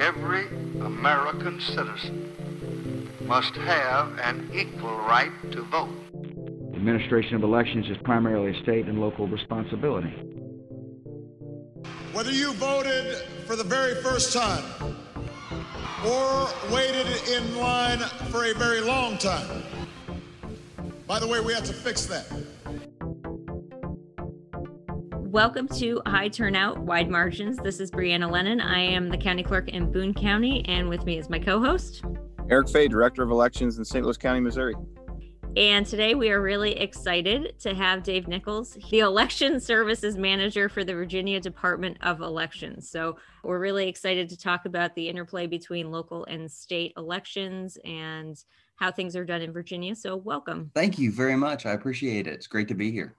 every American citizen must have an equal right to vote. The administration of elections is primarily a state and local responsibility. Whether you voted for the very first time or waited in line for a very long time, by the way, we have to fix that. Welcome to High Turnout, Wide Margins. This is Brianna Lennon. I am the county clerk in Boone County, and with me is my co host, Eric Fey, Director of Elections in St. Louis County, Missouri. And today we are really excited to have Dave Nichols, the Election Services Manager for the Virginia Department of Elections. So we're really excited to talk about the interplay between local and state elections and how things are done in Virginia. So welcome. Thank you very much. I appreciate it. It's great to be here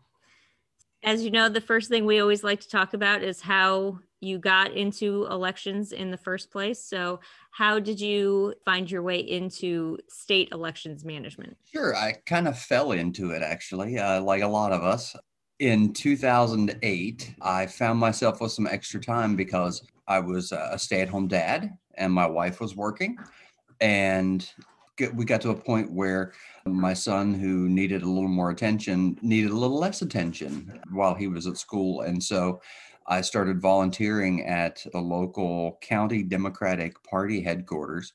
as you know, the first thing we always like to talk about is how you got into elections in the first place. So, how did you find your way into state elections management? Sure. I kind of fell into it actually, uh, like a lot of us. In 2008, I found myself with some extra time because I was a stay at home dad and my wife was working. And we got to a point where my son, who needed a little more attention, needed a little less attention while he was at school. And so I started volunteering at the local county Democratic Party headquarters.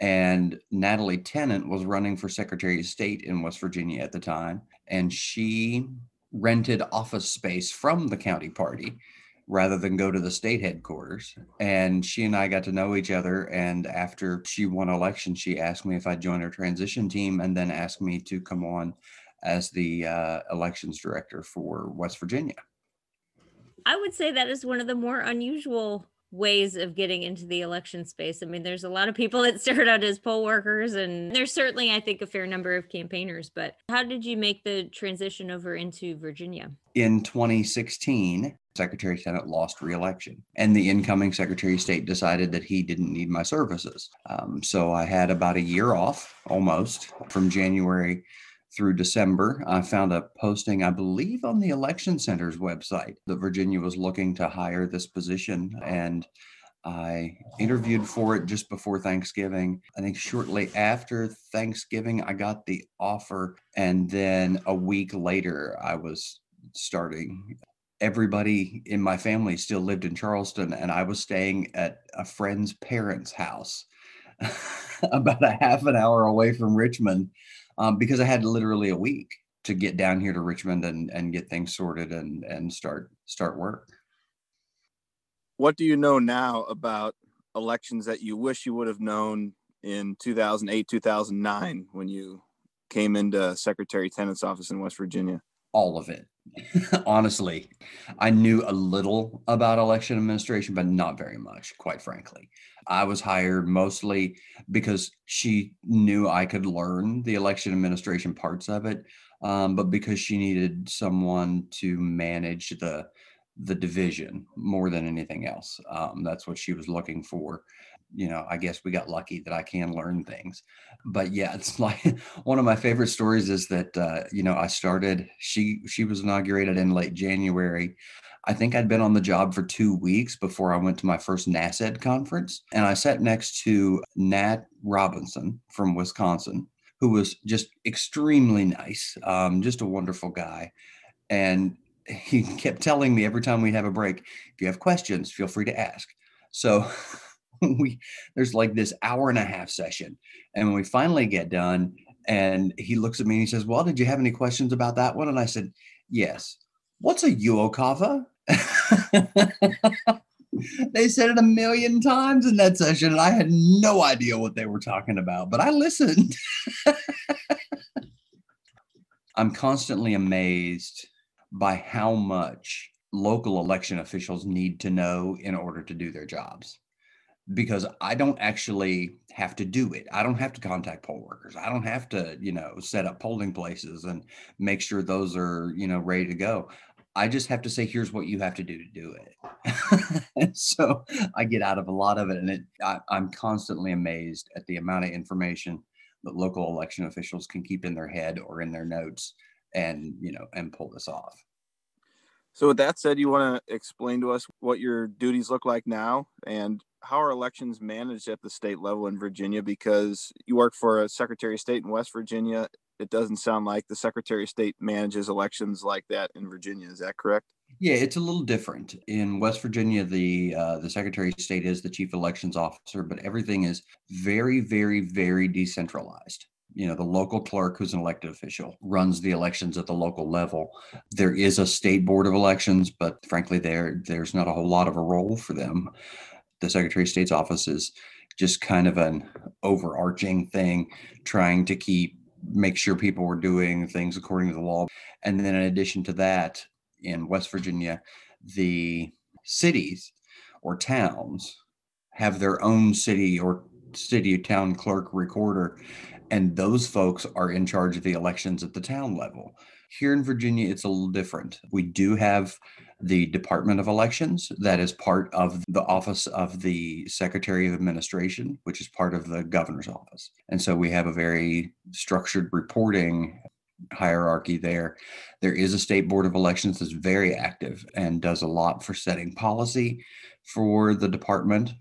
And Natalie Tennant was running for Secretary of State in West Virginia at the time. And she rented office space from the county party rather than go to the state headquarters. And she and I got to know each other. And after she won election, she asked me if I'd join her transition team and then asked me to come on as the uh, elections director for West Virginia. I would say that is one of the more unusual ways of getting into the election space. I mean, there's a lot of people that start out as poll workers, and there's certainly, I think, a fair number of campaigners. But how did you make the transition over into Virginia? In 2016, Secretary Tennant lost reelection, and the incoming Secretary of State decided that he didn't need my services. Um, so I had about a year off almost from January through December. I found a posting, I believe, on the Election Center's website that Virginia was looking to hire this position. And I interviewed for it just before Thanksgiving. I think shortly after Thanksgiving, I got the offer. And then a week later, I was starting. Everybody in my family still lived in Charleston, and I was staying at a friend's parents' house about a half an hour away from Richmond um, because I had literally a week to get down here to Richmond and, and get things sorted and, and start start work. What do you know now about elections that you wish you would have known in 2008, 2009 when you came into Secretary Tennant's office in West Virginia? All of it. Honestly, I knew a little about election administration, but not very much, quite frankly. I was hired mostly because she knew I could learn the election administration parts of it, um, but because she needed someone to manage the the division more than anything else. Um, that's what she was looking for. You know, I guess we got lucky that I can learn things. But yeah, it's like one of my favorite stories is that uh, you know I started. She she was inaugurated in late January. I think I'd been on the job for two weeks before I went to my first NASED conference. And I sat next to Nat Robinson from Wisconsin, who was just extremely nice, um, just a wonderful guy. And he kept telling me every time we'd have a break, if you have questions, feel free to ask. So we there's like this hour and a half session. And when we finally get done, and he looks at me and he says, Well, did you have any questions about that one? And I said, Yes. What's a UOCAVA? they said it a million times in that session, and I had no idea what they were talking about, but I listened. I'm constantly amazed by how much local election officials need to know in order to do their jobs because I don't actually have to do it. I don't have to contact poll workers. I don't have to, you know, set up polling places and make sure those are, you know, ready to go. I just have to say, here's what you have to do to do it. so I get out of a lot of it, and it, I, I'm constantly amazed at the amount of information that local election officials can keep in their head or in their notes, and you know, and pull this off. So, with that said, you want to explain to us what your duties look like now, and how are elections managed at the state level in Virginia? Because you work for a Secretary of State in West Virginia. It doesn't sound like the Secretary of State manages elections like that in Virginia. Is that correct? Yeah, it's a little different. In West Virginia, the uh, the Secretary of State is the chief elections officer, but everything is very, very, very decentralized you know the local clerk who's an elected official runs the elections at the local level there is a state board of elections but frankly there there's not a whole lot of a role for them the secretary of state's office is just kind of an overarching thing trying to keep make sure people were doing things according to the law and then in addition to that in west virginia the cities or towns have their own city or city town clerk recorder and those folks are in charge of the elections at the town level. Here in Virginia, it's a little different. We do have the Department of Elections that is part of the Office of the Secretary of Administration, which is part of the governor's office. And so we have a very structured reporting hierarchy there. There is a state board of elections that's very active and does a lot for setting policy for the department.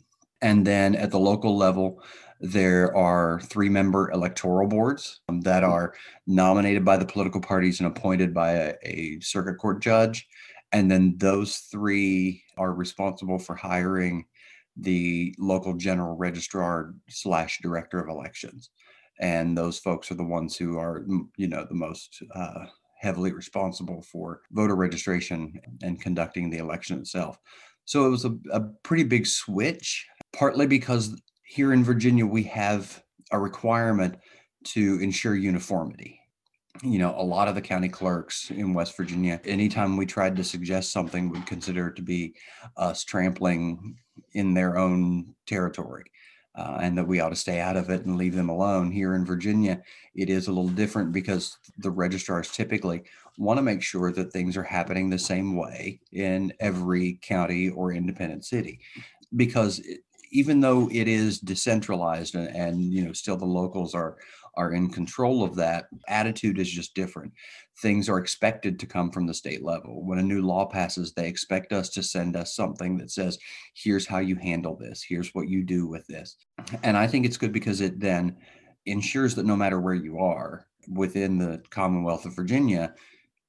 And then at the local level, there are three member electoral boards um, that are nominated by the political parties and appointed by a, a, circuit court judge. And then those three are responsible for hiring the local general registrar slash director of elections. And those folks are the ones who are, you know, the most uh, heavily responsible for voter registration and conducting the election itself. So it was a, a pretty big switch, partly because here in Virginia, we have a requirement to ensure uniformity. You know, a lot of the county clerks in West Virginia, anytime we tried to suggest something, would consider it to be us trampling in their own territory. Uh, and that we ought to stay out of it and leave them alone. Here in Virginia, it is a little different because the registrars typically want to make sure that things are happening the same way in every county or independent city. Because even though it is decentralized and, and you know still the locals are are in control of that attitude is just different things are expected to come from the state level when a new law passes they expect us to send us something that says here's how you handle this here's what you do with this and i think it's good because it then ensures that no matter where you are within the commonwealth of virginia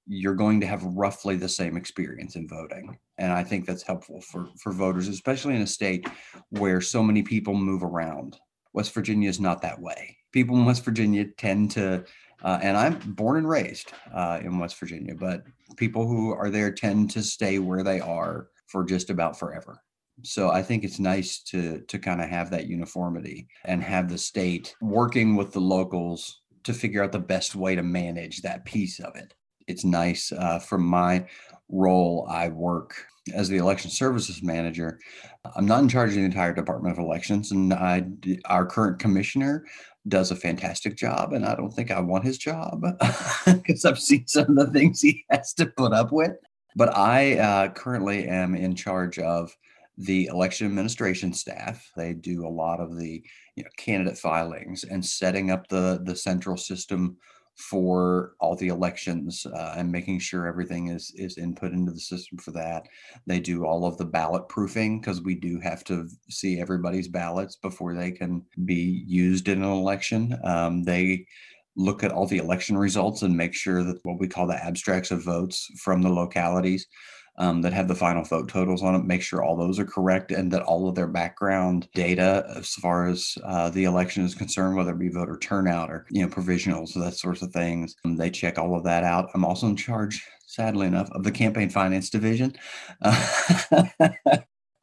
you're going to have roughly the same experience in voting. And I think that's helpful for, for voters, especially in a state where so many people move around. West Virginia is not that way. People in West Virginia tend to, uh, and I'm born and raised uh, in West Virginia, but people who are there tend to stay where they are for just about forever. So I think it's nice to to kind of have that uniformity and have the state working with the locals to figure out the best way to manage that piece of it it's nice uh, from my role. I work as the election services manager. I'm not in charge of the entire Department of Elections, and I, our current commissioner does a fantastic job. And I don't think I want his job because I've seen some of the things he has to put up with. But I uh, currently am in charge of the election administration staff. They do a lot of the you know, candidate filings and setting up the the central system for all the elections uh, and making sure everything is is input into the system for that. They do all of the ballot proofing because we do have to see everybody's ballots before they can be used in an election. Um, they look at all the election results and make sure that what we call the abstracts of votes from the localities um, that have the final vote totals on it, make sure all those are correct and that all of their background data as far as uh, the election is concerned, whether it be voter turnout or, you know, provisionals, that sorts of things. Um, they check all of that out. I'm also in charge, sadly enough, of the campaign finance division.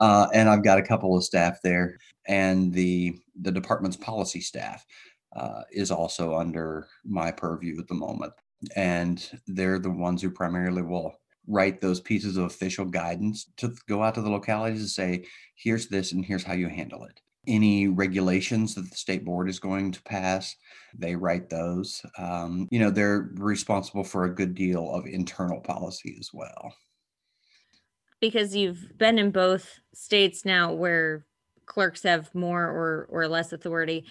Uh, and I've got a couple of staff there and the, the department's policy staff. Uh, is also under my purview at the moment. And they're the ones who primarily will write those pieces of official guidance to go out to the localities and say, here's this and here's how you handle it. Any regulations that the state board is going to pass, they write those. Um, you know, they're responsible for a good deal of internal policy as well. Because you've been in both states now where clerks have more or, or less authority.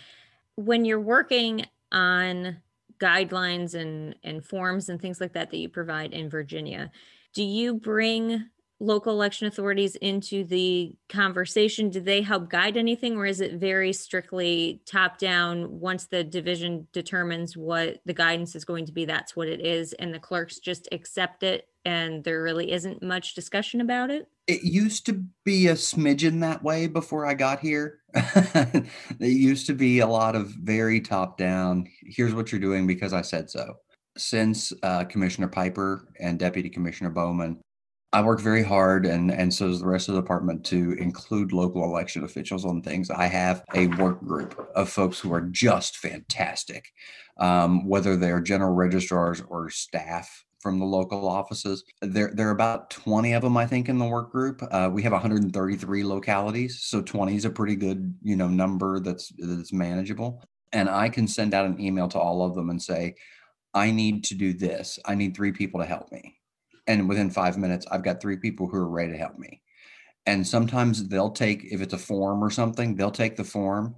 When you're working on guidelines and, and forms and things like that that you provide in Virginia, do you bring local election authorities into the conversation? Do they help guide anything or is it very strictly top down? Once the division determines what the guidance is going to be, that's what it is, and the clerks just accept it and there really isn't much discussion about it? It used to be a smidgen that way before I got here. it used to be a lot of very top down. Here's what you're doing because I said so. Since uh, Commissioner Piper and Deputy Commissioner Bowman, I work very hard, and and so does the rest of the department to include local election officials on things. I have a work group of folks who are just fantastic, um, whether they're general registrars or staff from the local offices. There, there are about 20 of them, I think, in the work group. Uh, we have 133 localities, so 20 is a pretty good, you know, number that's that's manageable. And I can send out an email to all of them and say, I need to do this. I need three people to help me. And within five minutes, I've got three people who are ready to help me. And sometimes they'll take, if it's a form or something, they'll take the form,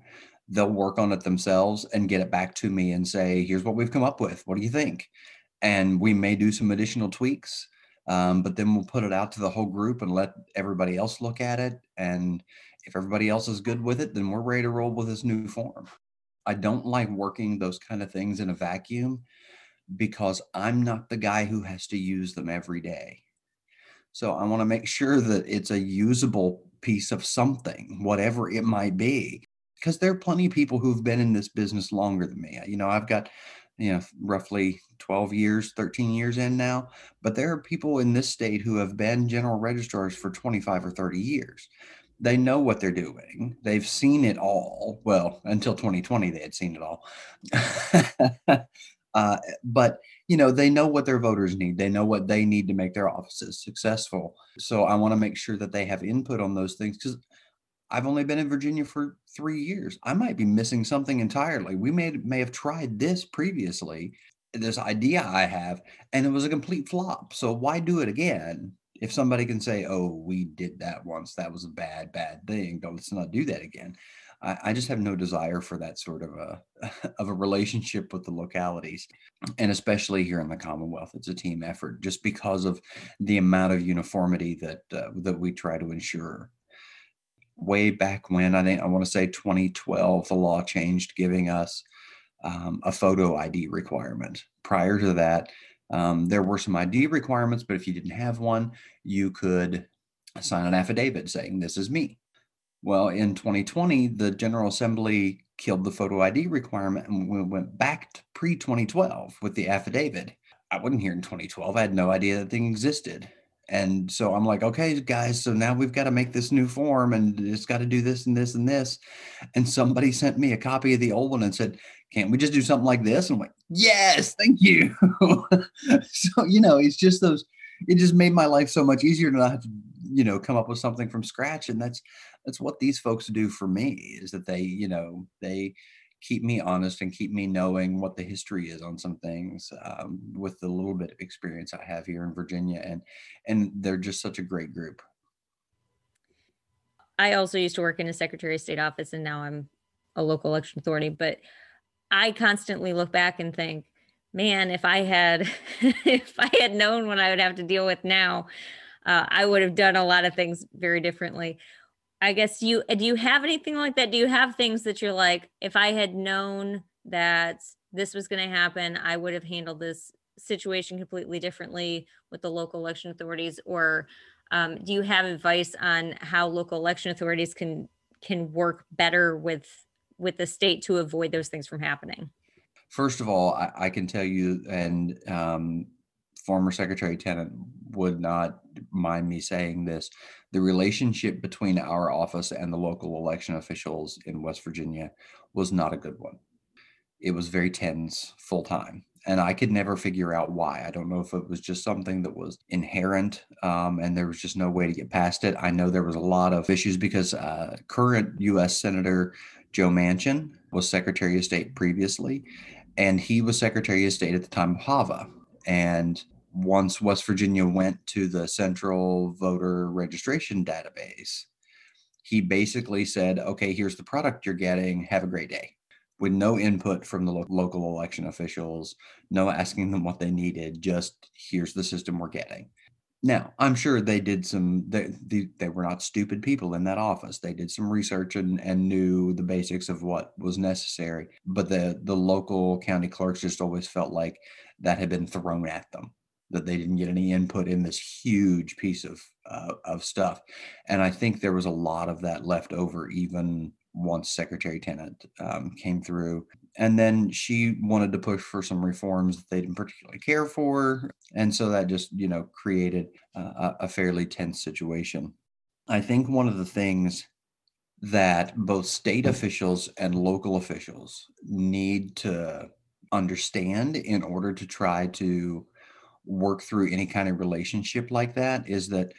they'll work on it themselves and get it back to me and say, here's what we've come up with. What do you think? and we may do some additional tweaks um, but then we'll put it out to the whole group and let everybody else look at it and if everybody else is good with it then we're ready to roll with this new form i don't like working those kind of things in a vacuum because i'm not the guy who has to use them every day so i want to make sure that it's a usable piece of something whatever it might be because there are plenty of people who've been in this business longer than me you know i've got you know, roughly 12 years, 13 years in now. But there are people in this state who have been general registrars for 25 or 30 years. They know what they're doing. They've seen it all. Well, until 2020, they had seen it all. uh, but you know, they know what their voters need. They know what they need to make their offices successful. So I want to make sure that they have input on those things because I've only been in Virginia for three years. I might be missing something entirely. We may may have tried this previously, this idea I have, and it was a complete flop. So why do it again? If somebody can say, "Oh, we did that once. That was a bad, bad thing. Don't let's not do that again." I, I just have no desire for that sort of a of a relationship with the localities, and especially here in the Commonwealth, it's a team effort. Just because of the amount of uniformity that uh, that we try to ensure way back when I think I want to say 2012, the law changed, giving us um, a photo ID requirement. Prior to that, um, there were some ID requirements, but if you didn't have one, you could sign an affidavit saying, This is me. Well, in 2020, the General Assembly killed the photo ID requirement and we went back to pre 2012 with the affidavit. I wasn't here in 2012. I had no idea that thing existed and so i'm like okay guys so now we've got to make this new form and it's got to do this and this and this and somebody sent me a copy of the old one and said can't we just do something like this and i'm like yes thank you so you know it's just those it just made my life so much easier to not have to you know come up with something from scratch and that's that's what these folks do for me is that they you know they keep me honest and keep me knowing what the history is on some things um, with the little bit of experience I have here in Virginia. And, and they're just such a great group. I also used to work in a Secretary of State office and now I'm a local election authority, but I constantly look back and think, man, if I had, if I had known what I would have to deal with now, uh, I would have done a lot of things very differently. I guess you do you have anything like that? Do you have things that you're like, if I had known that this was going to happen, I would have handled this situation completely differently with the local election authorities? Or um, do you have advice on how local election authorities can can work better with with the state to avoid those things from happening? First of all, I, I can tell you, and um, former Secretary Tennant would not mind me saying this. The relationship between our office and the local election officials in West Virginia was not a good one. It was very tense full time. And I could never figure out why. I don't know if it was just something that was inherent um, and there was just no way to get past it. I know there was a lot of issues because uh, current U.S. Senator Joe Manchin was Secretary of State previously, and he was Secretary of State at the time of HAVA. And once West Virginia went to the central voter registration database, he basically said, okay, here's the product you're getting. Have a great day. With no input from the lo- local election officials, no asking them what they needed, just here's the system we're getting. Now, I'm sure they did some, they, they, they were not stupid people in that office. They did some research and, and knew the basics of what was necessary. But the, the local county clerks just always felt like that had been thrown at them, that they didn't get any input in this huge piece of, uh, of stuff. And I think there was a lot of that left over even once Secretary Tennant um, came through. And then she wanted to push for some reforms that they didn't particularly care for. And so that just you know created a fairly tense situation. I think one of the things that both state officials and local officials need to understand in order to try to work through any kind of relationship like that is that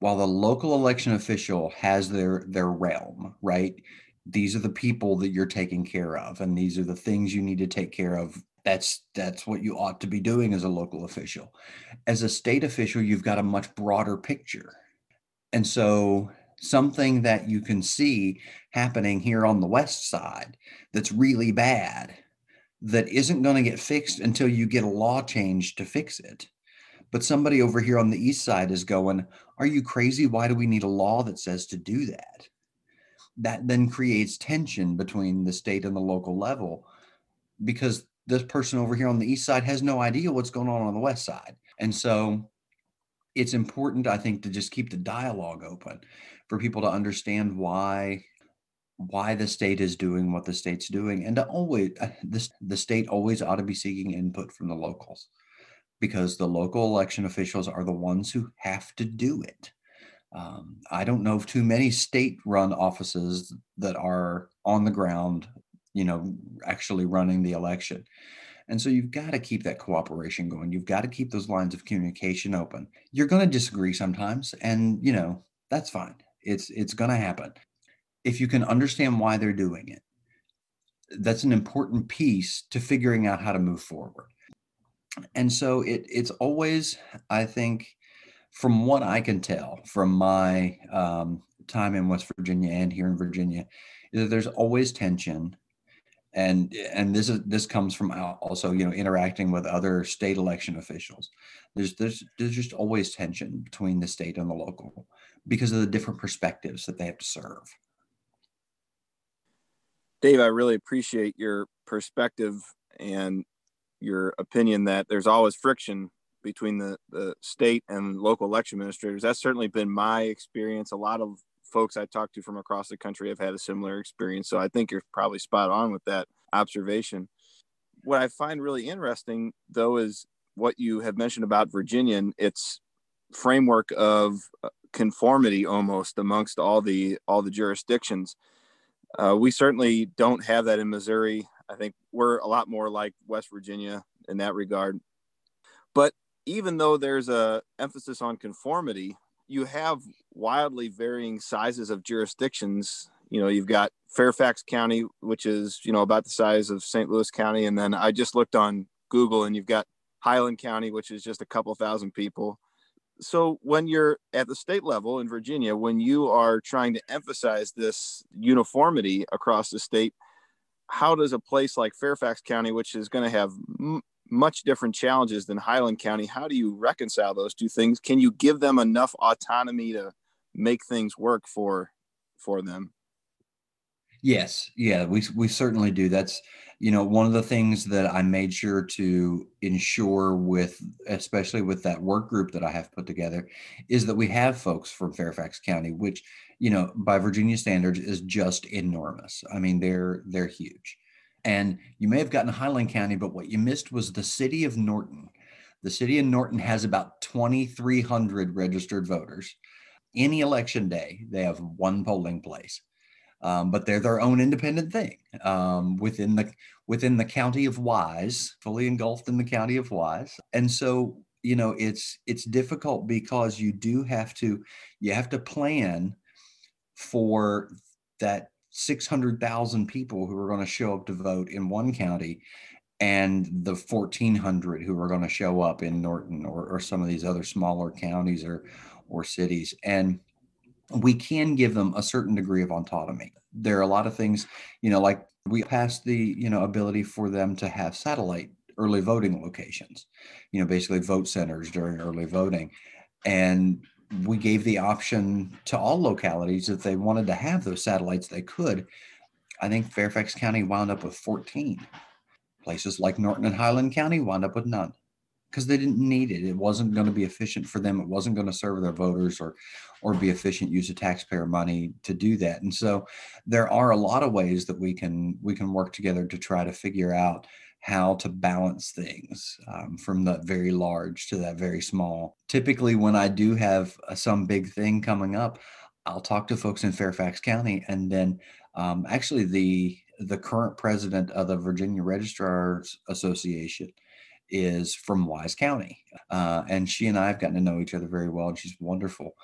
while the local election official has their their realm right these are the people that you're taking care of and these are the things you need to take care of that's that's what you ought to be doing as a local official. As a state official you've got a much broader picture. And so something that you can see happening here on the west side that's really bad that isn't going to get fixed until you get a law change to fix it. But somebody over here on the east side is going are you crazy? Why do we need a law that says to do that? That then creates tension between the state and the local level because this person over here on the east side has no idea what's going on on the west side. And so it's important, I think, to just keep the dialogue open for people to understand why why the state is doing what the state's doing and to always this the state always ought to be seeking input from the locals because the local election officials are the ones who have to do it um, I don't know of too many state run offices that are on the ground, you know, actually running the election. And so you've got to keep that cooperation going. You've got to keep those lines of communication open. You're going to disagree sometimes, and you know, that's fine. It's it's going to happen. If you can understand why they're doing it, that's an important piece to figuring out how to move forward. And so it it's always, I think, from what I can tell from my um, time in West Virginia and here in Virginia, is that there's always tension, and and this is this comes from also you know interacting with other state election officials. There's there's there's just always tension between the state and the local because of the different perspectives that they have to serve. Dave, I really appreciate your perspective and your opinion that there's always friction between the, the state and local election administrators. That's certainly been my experience. A lot of folks I talked to from across the country have had a similar experience. So I think you're probably spot on with that observation. What I find really interesting, though, is what you have mentioned about Virginia and its framework of uh, conformity almost amongst all the all the jurisdictions. Uh, we certainly don't have that in Missouri. I think we're a lot more like West Virginia in that regard. But even though there's a emphasis on conformity, you have wildly varying sizes of jurisdictions. You know, you've got Fairfax County, which is, you know, about the size of St. Louis County. And then I just looked on Google and you've got Highland County, which is just a couple thousand people. So when you're at the state level in Virginia, when you are trying to emphasize this uniformity across the state, how does a place like Fairfax County, which is going to have much different challenges than Highland County. How do you reconcile those two things? Can you give them enough autonomy to make things work for for them? Yes, yeah, we we certainly do. That's you know one of the things that I made sure to ensure with, especially with that work group that I have put together, is that we have folks from Fairfax County, which you know by Virginia standards is just enormous. I mean they're they're huge. And you may have gotten Highland County, but what you missed was the city of Norton. The city of Norton has about 2,300 registered voters. Any election day, they have one polling place, um, but they're their own independent thing um, within the within the county of Wise, fully engulfed in the county of Wise. And so, you know, it's it's difficult because you do have to you have to plan for that 600,000 people who are going to show up to vote in one county and the 1400 who are going to show up in Norton or, or some of these other smaller counties or or cities and we can give them a certain degree of autonomy there are a lot of things you know like we passed the you know ability for them to have satellite early voting locations, you know, basically vote centers during early voting. And we gave the option to all localities if they wanted to have those satellites, they could. I think Fairfax County wound up with 14. Places like Norton and Highland County wound up with none because they didn't need it. It wasn't going to be efficient for them. It wasn't going to serve their voters or or be efficient use of taxpayer money to do that. And so there are a lot of ways that we can we can work together to try to figure out how to balance things um, from that very large to that very small. Typically, when I do have uh, some big thing coming up, I'll talk to folks in Fairfax County, and then um, actually the the current president of the Virginia Registrars Association is from Wise County, uh, and she and I have gotten to know each other very well, and she's wonderful,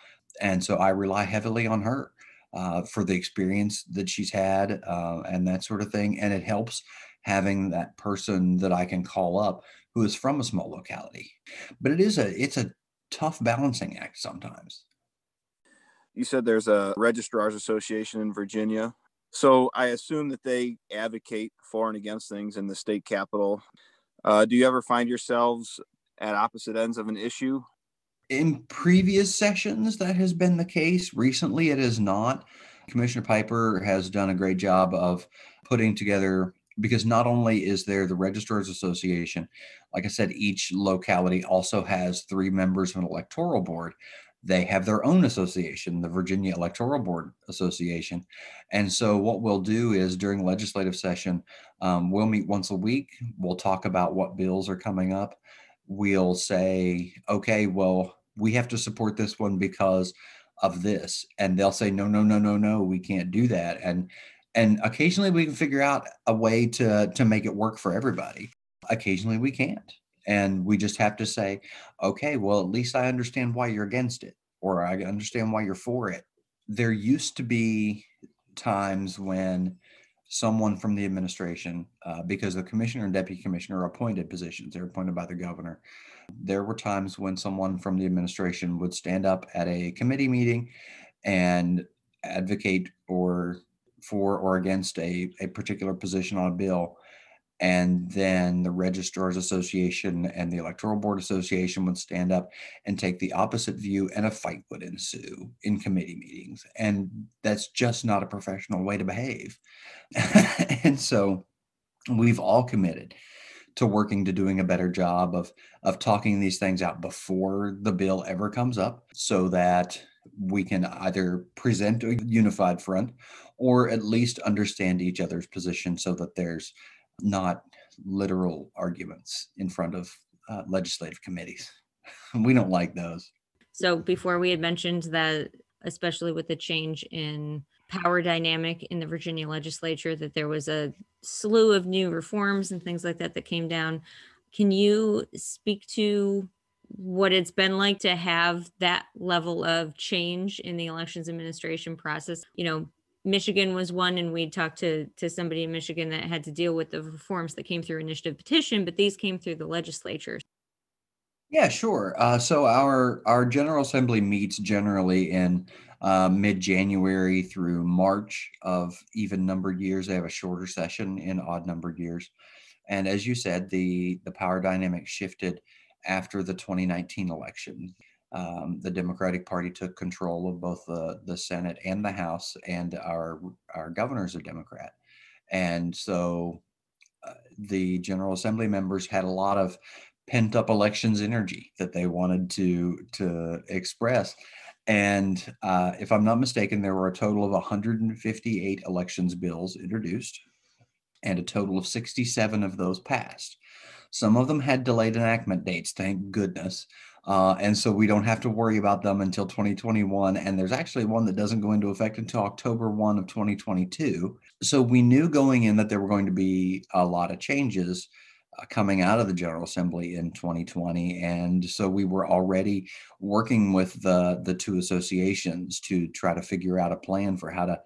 and so I rely heavily on her. Uh, for the experience that she's had uh, and that sort of thing. And it helps having that person that I can call up who is from a small locality. But it is a it's a tough balancing act sometimes. You said there's a registrars association in Virginia. So I assume that they advocate for and against things in the state capital. Uh, do you ever find yourselves at opposite ends of an issue? In previous sessions, that has been the case. Recently, it is not. Commissioner Piper has done a great job of putting together because not only is there the registrars association like i said each locality also has three members of an electoral board they have their own association the virginia electoral board association. And so what we'll do is during legislative session um, we'll meet once a week. We'll talk about what bills are coming up. We'll say okay well we have to support this one because of this. And they'll say no no no no no we can't do that. And and occasionally we can figure out a way to to make it work for everybody. Occasionally we can't and we just have to say okay well at least i understand why you're against it or i understand why you're for it there used to be times when someone from the administration uh, because the commissioner and deputy commissioner are appointed positions they're appointed by the governor there were times when someone from the administration would stand up at a committee meeting and advocate or for or against a, a particular position on a bill. And then the Registrars Association and the Electoral Board Association would stand up and take the opposite view, and a fight would ensue in committee meetings. And that's just not a professional way to behave. and so we've all committed to working to doing a better job of of talking these things out before the bill ever comes up so that we can either present a unified front or at least understand each other's position so that there's not literal arguments in front of uh, legislative committees. we don't like those. So before we had mentioned that, especially with the change in power dynamic in the Virginia legislature, that there was a slew of new reforms and things like that that came down. Can you speak to what it's been like to have that level of change in the elections administration process? You know, Michigan was one, and we talked to to somebody in Michigan that had to deal with the reforms that came through initiative petition, but these came through the legislature. Yeah, sure. Uh, so our our General Assembly meets generally in uh, mid January through March of even numbered years. They have a shorter session in odd numbered years, and as you said, the the power dynamic shifted after the 2019 election um, the Democratic Party took control of both the, the Senate and the House, and our our governor's a Democrat, and so uh, the General Assembly members had a lot of pent up elections energy that they wanted to to express. And uh, if I'm not mistaken, there were a total of 158 elections bills introduced, and a total of 67 of those passed. Some of them had delayed enactment dates, thank goodness. Uh, and so we don't have to worry about them until 2021. And there's actually one that doesn't go into effect until October 1 of 2022. So we knew going in that there were going to be a lot of changes uh, coming out of the General Assembly in 2020. And so we were already working with the, the two associations to try to figure out a plan for how to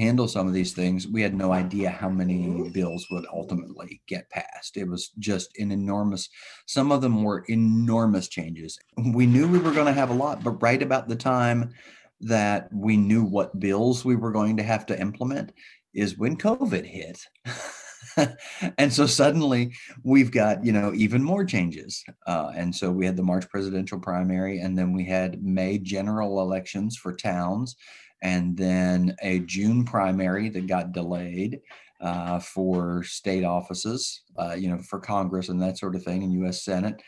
handle some of these things, we had no idea how many bills would ultimately get passed. It was just an enormous, some of them were enormous changes. We knew we were going to have a lot, but right about the time that we knew what bills we were going to have to implement is when COVID hit. and so suddenly we've got you know even more changes uh, and so we had the march presidential primary and then we had may general elections for towns and then a june primary that got delayed uh, for state offices uh, you know for congress and that sort of thing and us senate.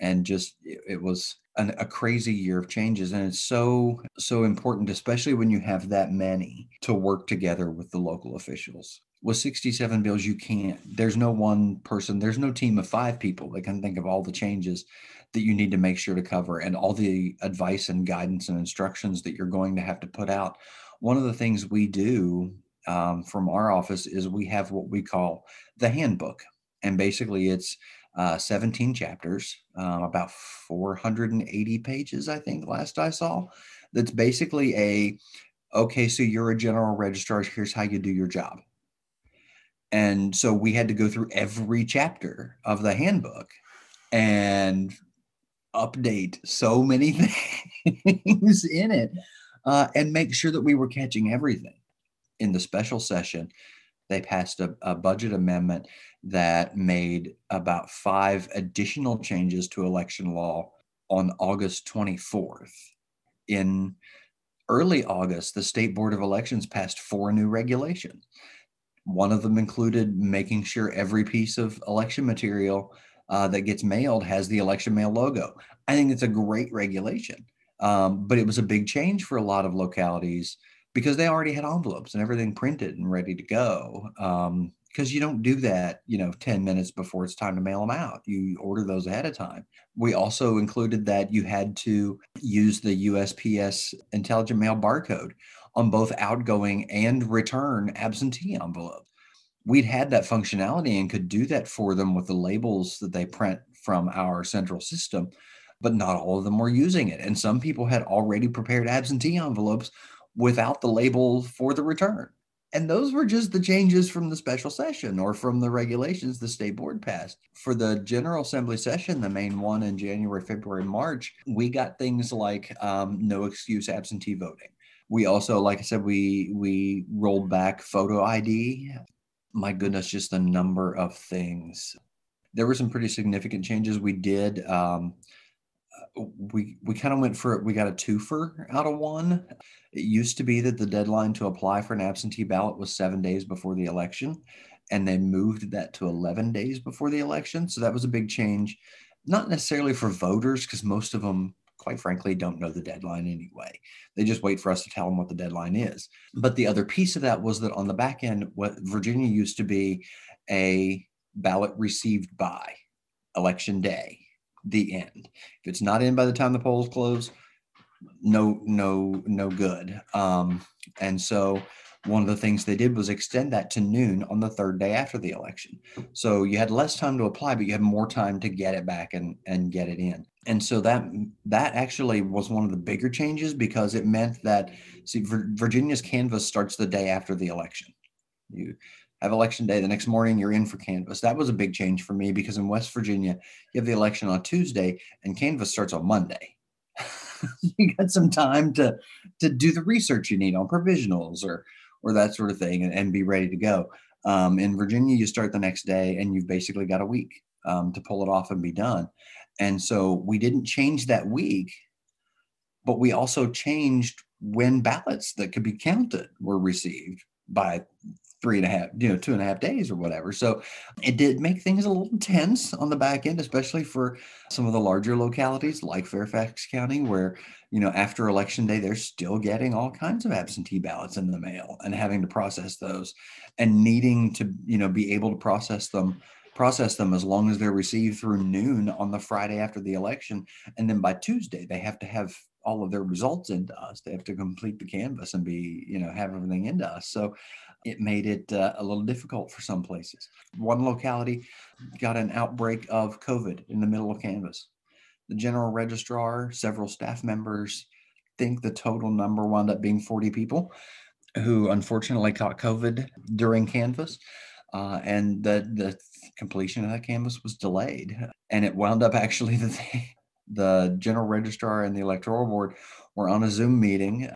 And just it, it was an, a crazy year of changes and it's so so important especially when you have that many to work together with the local officials with 67 bills you can't there's no one person there's no team of five people that can think of all the changes that you need to make sure to cover and all the advice and guidance and instructions that you're going to have to put out. One of the things we do um, from our office is we have what we call the handbook. And basically it's uh, 17 chapters uh, about 480 pages i think last i saw that's basically a okay so you're a general registrar here's how you do your job and so we had to go through every chapter of the handbook and update so many things in it uh, and make sure that we were catching everything. In the special session, they passed a, a budget amendment that made about five additional changes to election law on August 24th. In early August, the State Board of Elections passed four new regulations one of them included making sure every piece of election material uh, that gets mailed has the election mail logo. I think it's a great regulation, um, but it was a big change for a lot of localities because they already had envelopes and everything printed and ready to go. Um, because you don't do that, you know, 10 minutes before it's time to mail them out. You order those ahead of time. We also included that you had to use the USPS intelligent mail barcode on both outgoing and return absentee envelopes. We'd had that functionality and could do that for them with the labels that they print from our central system, but not all of them were using it. And some people had already prepared absentee envelopes without the label for the return. And those were just the changes from the special session or from the regulations the state board passed. For the General Assembly session, the main one in January, February, March, we got things like um, no excuse absentee voting we also, like I said, we we rolled back photo ID. My goodness, just a number of things. There were some pretty significant changes we did. Um, we we kind of went for. We got a twofer out of one. It used to be that the deadline to apply for an absentee ballot was seven days before the election, and they moved that to 11 days before the election. So that was a big change, not necessarily for voters, because most of them quite frankly, don't know the deadline anyway. They just wait for us to tell them what the deadline is. But the other piece of that was that on the back end, what Virginia used to be a ballot received by election day, the end. If it's not in by the time the polls close, no, no, no good. Um, and so one of the things they did was extend that to noon on the third day after the election. So you had less time to apply, but you had more time to get it back and, and get it in. And so that that actually was one of the bigger changes because it meant that see Virginia's canvass starts the day after the election. You have election day the next morning you're in for canvass that was a big change for me because in west virginia you have the election on tuesday and canvass starts on monday you got some time to to do the research you need on provisionals or or that sort of thing and, and be ready to go. Um, in Virginia, you start the next day and you've basically got a week um, to pull it off and be done. And so we didn't change that week, but we also changed when ballots that could be counted were received by three and a half, you know, two and a half days or whatever. So it did make things a little tense on the back end, especially for some of the larger localities like Fairfax County, where, you know, after election day, they're still getting all kinds of absentee ballots in the mail and having to process those and needing to, you know, be able to process them process them as long as they're received through noon on the Friday after the election. And then by Tuesday, they have to have all of their results into us. They have to complete the canvass and be, you know, have everything into us. So it made it uh, a little difficult for some places. One locality got an outbreak of COVID in the middle of canvass. The general registrar, several staff members, think the total number wound up being 40 people who unfortunately caught COVID during canvass. Uh, and the, the completion of that canvass was delayed. And it wound up actually that the general registrar and the electoral board were on a Zoom meeting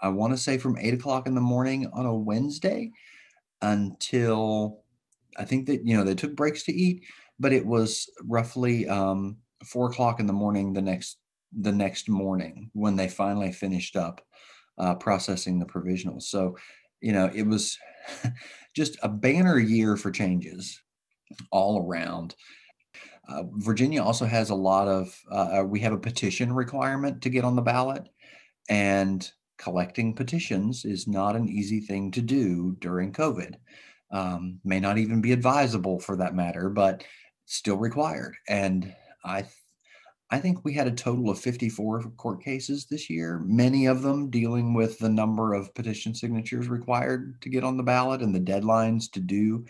I want to say from eight o'clock in the morning on a Wednesday until I think that you know they took breaks to eat, but it was roughly um, four o'clock in the morning the next the next morning when they finally finished up uh, processing the provisionals. So, you know, it was just a banner year for changes all around. Uh, Virginia also has a lot of, uh, uh, we have a petition requirement to get on the ballot, and collecting petitions is not an easy thing to do during COVID. Um, may not even be advisable for that matter, but still required. And I I think we had a total of 54 court cases this year, many of them dealing with the number of petition signatures required to get on the ballot and the deadlines to do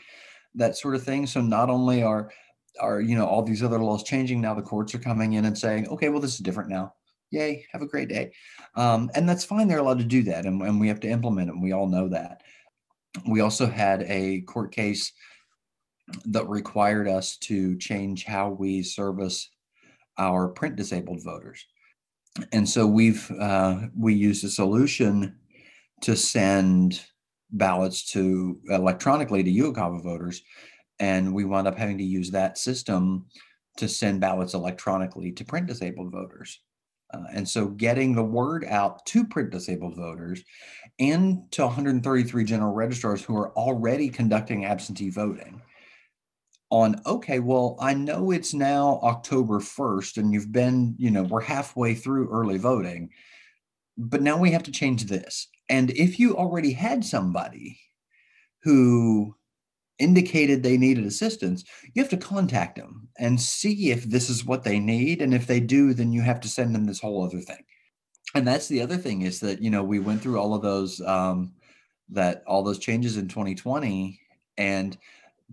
that sort of thing. So not only are are you know all these other laws changing now, the courts are coming in and saying, okay, well this is different now. Yay, have a great day, um, and that's fine. They're allowed to do that, and, and we have to implement them. We all know that. We also had a court case that required us to change how we service our print disabled voters. And so we've uh, we used a solution to send ballots to electronically to UOCAVA voters, and we wound up having to use that system to send ballots electronically to print disabled voters. Uh, and so getting the word out to print disabled voters and to 133 general registrars who are already conducting absentee voting on okay well i know it's now october 1st and you've been you know we're halfway through early voting but now we have to change this and if you already had somebody who indicated they needed assistance you have to contact them and see if this is what they need and if they do then you have to send them this whole other thing and that's the other thing is that you know we went through all of those um that all those changes in 2020 and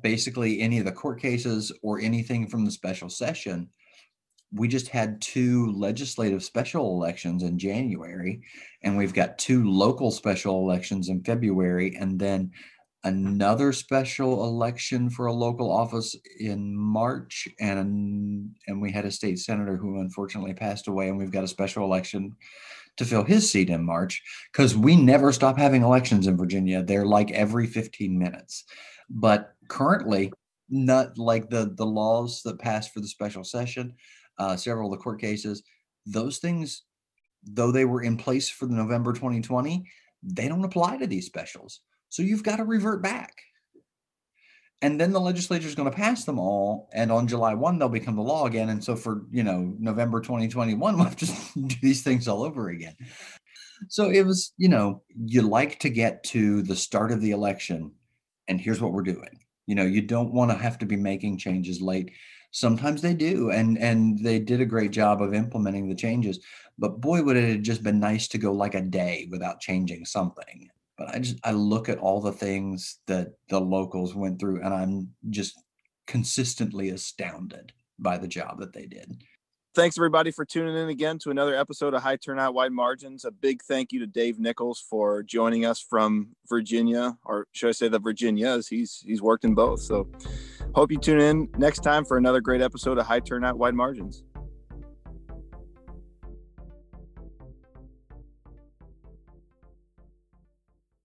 basically any of the court cases or anything from the special session. We just had two legislative special elections in January, and we've got two local special elections in February, and then another special election for a local office in March, and and we had a state senator who unfortunately passed away, and we've got a special election to fill his seat in March because we never stop having elections in Virginia. They're like every 15 minutes. But currently, not like the the laws that passed for the special session, uh, several of the court cases, those things, though they were in place for the November 2020, they don't apply to these specials. So you've got to revert back. And then the legislature is going to pass them all, and on July 1, they'll become the law again. And so for you know November 2021, we'll have to do these things all over again. So it was, you know, you like to get to the start of the election and here's what we're doing you know you don't want to have to be making changes late sometimes they do and and they did a great job of implementing the changes but boy would it have just been nice to go like a day without changing something but i just i look at all the things that the locals went through and i'm just consistently astounded by the job that they did thanks everybody for tuning in again to another episode of High Turnout Wide Margins. A big thank you to Dave Nichols for joining us from Virginia, or should I say the Virginias? He's he's worked in both. So hope you tune in next time for another great episode of High Turnout Wide Margins.